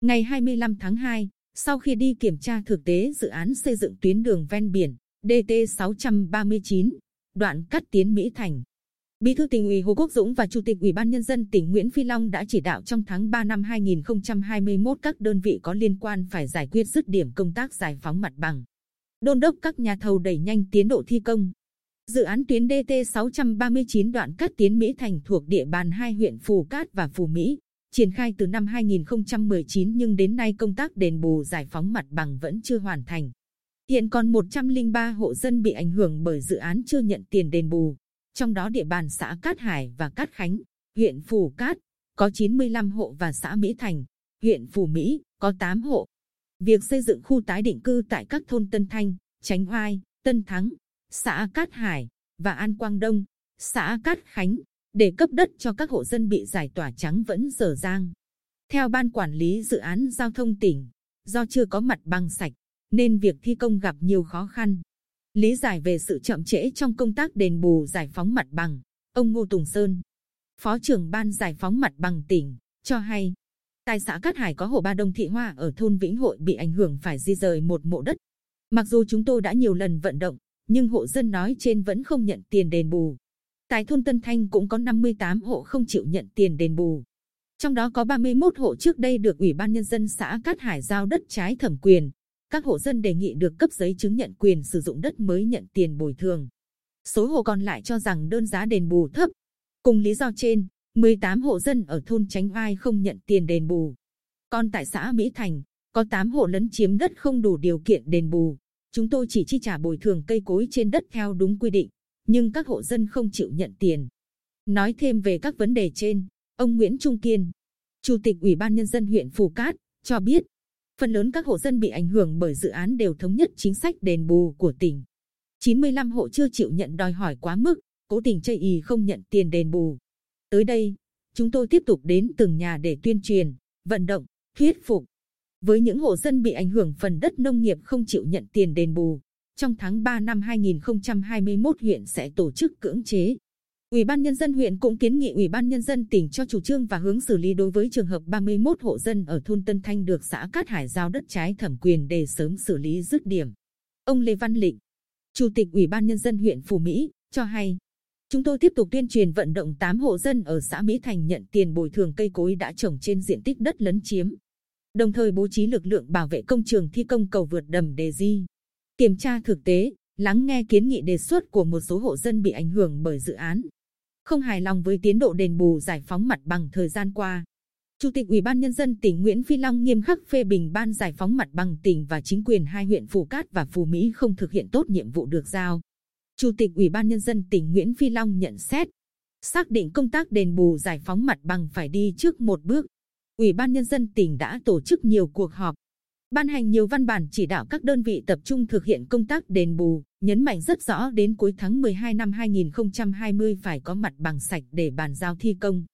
Ngày 25 tháng 2, sau khi đi kiểm tra thực tế dự án xây dựng tuyến đường ven biển DT 639, đoạn cắt tiến Mỹ Thành, Bí thư tỉnh ủy Hồ Quốc Dũng và Chủ tịch Ủy ban nhân dân tỉnh Nguyễn Phi Long đã chỉ đạo trong tháng 3 năm 2021 các đơn vị có liên quan phải giải quyết dứt điểm công tác giải phóng mặt bằng. Đôn đốc các nhà thầu đẩy nhanh tiến độ thi công. Dự án tuyến DT 639 đoạn cắt tiến Mỹ Thành thuộc địa bàn hai huyện Phù Cát và Phù Mỹ, triển khai từ năm 2019 nhưng đến nay công tác đền bù giải phóng mặt bằng vẫn chưa hoàn thành. Hiện còn 103 hộ dân bị ảnh hưởng bởi dự án chưa nhận tiền đền bù trong đó địa bàn xã Cát Hải và Cát Khánh, huyện Phù Cát, có 95 hộ và xã Mỹ Thành, huyện Phù Mỹ, có 8 hộ. Việc xây dựng khu tái định cư tại các thôn Tân Thanh, Chánh Oai, Tân Thắng, xã Cát Hải và An Quang Đông, xã Cát Khánh, để cấp đất cho các hộ dân bị giải tỏa trắng vẫn dở dang. Theo Ban Quản lý Dự án Giao thông tỉnh, do chưa có mặt bằng sạch, nên việc thi công gặp nhiều khó khăn lý giải về sự chậm trễ trong công tác đền bù giải phóng mặt bằng. Ông Ngô Tùng Sơn, Phó trưởng Ban Giải phóng mặt bằng tỉnh, cho hay, tại xã Cát Hải có hộ Ba Đông Thị Hoa ở thôn Vĩnh Hội bị ảnh hưởng phải di rời một mộ đất. Mặc dù chúng tôi đã nhiều lần vận động, nhưng hộ dân nói trên vẫn không nhận tiền đền bù. Tại thôn Tân Thanh cũng có 58 hộ không chịu nhận tiền đền bù. Trong đó có 31 hộ trước đây được Ủy ban Nhân dân xã Cát Hải giao đất trái thẩm quyền, các hộ dân đề nghị được cấp giấy chứng nhận quyền sử dụng đất mới nhận tiền bồi thường. Số hộ còn lại cho rằng đơn giá đền bù thấp. Cùng lý do trên, 18 hộ dân ở thôn Chánh Oai không nhận tiền đền bù. Còn tại xã Mỹ Thành, có 8 hộ lấn chiếm đất không đủ điều kiện đền bù. Chúng tôi chỉ chi trả bồi thường cây cối trên đất theo đúng quy định, nhưng các hộ dân không chịu nhận tiền. Nói thêm về các vấn đề trên, ông Nguyễn Trung Kiên, Chủ tịch Ủy ban Nhân dân huyện Phù Cát, cho biết Phần lớn các hộ dân bị ảnh hưởng bởi dự án đều thống nhất chính sách đền bù của tỉnh. 95 hộ chưa chịu nhận đòi hỏi quá mức, cố tình chây ý không nhận tiền đền bù. Tới đây, chúng tôi tiếp tục đến từng nhà để tuyên truyền, vận động, thuyết phục. Với những hộ dân bị ảnh hưởng phần đất nông nghiệp không chịu nhận tiền đền bù, trong tháng 3 năm 2021 huyện sẽ tổ chức cưỡng chế Ủy ban nhân dân huyện cũng kiến nghị Ủy ban nhân dân tỉnh cho chủ trương và hướng xử lý đối với trường hợp 31 hộ dân ở thôn Tân Thanh được xã Cát Hải giao đất trái thẩm quyền để sớm xử lý dứt điểm. Ông Lê Văn Lịnh, Chủ tịch Ủy ban nhân dân huyện Phú Mỹ cho hay, chúng tôi tiếp tục tuyên truyền vận động 8 hộ dân ở xã Mỹ Thành nhận tiền bồi thường cây cối đã trồng trên diện tích đất lấn chiếm, đồng thời bố trí lực lượng bảo vệ công trường thi công cầu vượt đầm đề di, kiểm tra thực tế, lắng nghe kiến nghị đề xuất của một số hộ dân bị ảnh hưởng bởi dự án không hài lòng với tiến độ đền bù giải phóng mặt bằng thời gian qua. Chủ tịch Ủy ban nhân dân tỉnh Nguyễn Phi Long nghiêm khắc phê bình ban giải phóng mặt bằng tỉnh và chính quyền hai huyện Phù Cát và Phù Mỹ không thực hiện tốt nhiệm vụ được giao. Chủ tịch Ủy ban nhân dân tỉnh Nguyễn Phi Long nhận xét, xác định công tác đền bù giải phóng mặt bằng phải đi trước một bước. Ủy ban nhân dân tỉnh đã tổ chức nhiều cuộc họp, ban hành nhiều văn bản chỉ đạo các đơn vị tập trung thực hiện công tác đền bù, nhấn mạnh rất rõ đến cuối tháng 12 năm 2020 phải có mặt bằng sạch để bàn giao thi công.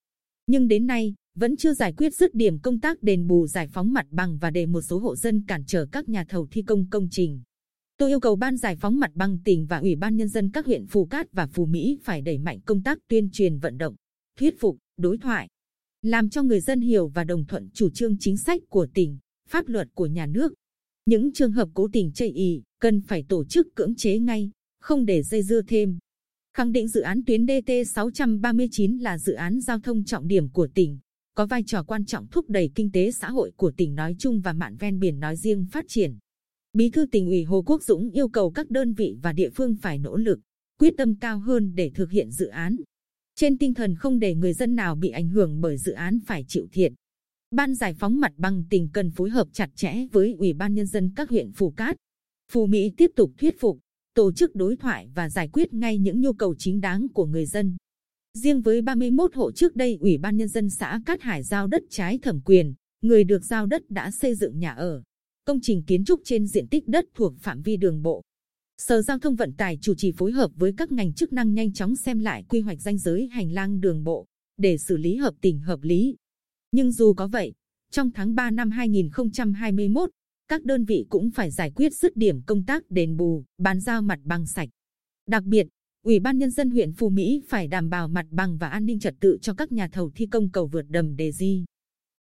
Nhưng đến nay, vẫn chưa giải quyết dứt điểm công tác đền bù giải phóng mặt bằng và để một số hộ dân cản trở các nhà thầu thi công công trình. Tôi yêu cầu Ban Giải phóng mặt bằng tỉnh và Ủy ban Nhân dân các huyện Phù Cát và Phù Mỹ phải đẩy mạnh công tác tuyên truyền vận động, thuyết phục, đối thoại, làm cho người dân hiểu và đồng thuận chủ trương chính sách của tỉnh pháp luật của nhà nước. Những trường hợp cố tình chây ý cần phải tổ chức cưỡng chế ngay, không để dây dưa thêm. Khẳng định dự án tuyến DT 639 là dự án giao thông trọng điểm của tỉnh, có vai trò quan trọng thúc đẩy kinh tế xã hội của tỉnh nói chung và mạn ven biển nói riêng phát triển. Bí thư tỉnh ủy Hồ Quốc Dũng yêu cầu các đơn vị và địa phương phải nỗ lực, quyết tâm cao hơn để thực hiện dự án. Trên tinh thần không để người dân nào bị ảnh hưởng bởi dự án phải chịu thiệt. Ban giải phóng mặt bằng tỉnh cần phối hợp chặt chẽ với Ủy ban Nhân dân các huyện Phù Cát, Phù Mỹ tiếp tục thuyết phục, tổ chức đối thoại và giải quyết ngay những nhu cầu chính đáng của người dân. Riêng với 31 hộ trước đây Ủy ban Nhân dân xã Cát Hải giao đất trái thẩm quyền, người được giao đất đã xây dựng nhà ở, công trình kiến trúc trên diện tích đất thuộc phạm vi đường bộ. Sở Giao thông Vận tải chủ trì phối hợp với các ngành chức năng nhanh chóng xem lại quy hoạch danh giới hành lang đường bộ để xử lý hợp tình hợp lý. Nhưng dù có vậy, trong tháng 3 năm 2021, các đơn vị cũng phải giải quyết dứt điểm công tác đền bù, bàn giao mặt bằng sạch. Đặc biệt, Ủy ban Nhân dân huyện Phú Mỹ phải đảm bảo mặt bằng và an ninh trật tự cho các nhà thầu thi công cầu vượt đầm Đề Di.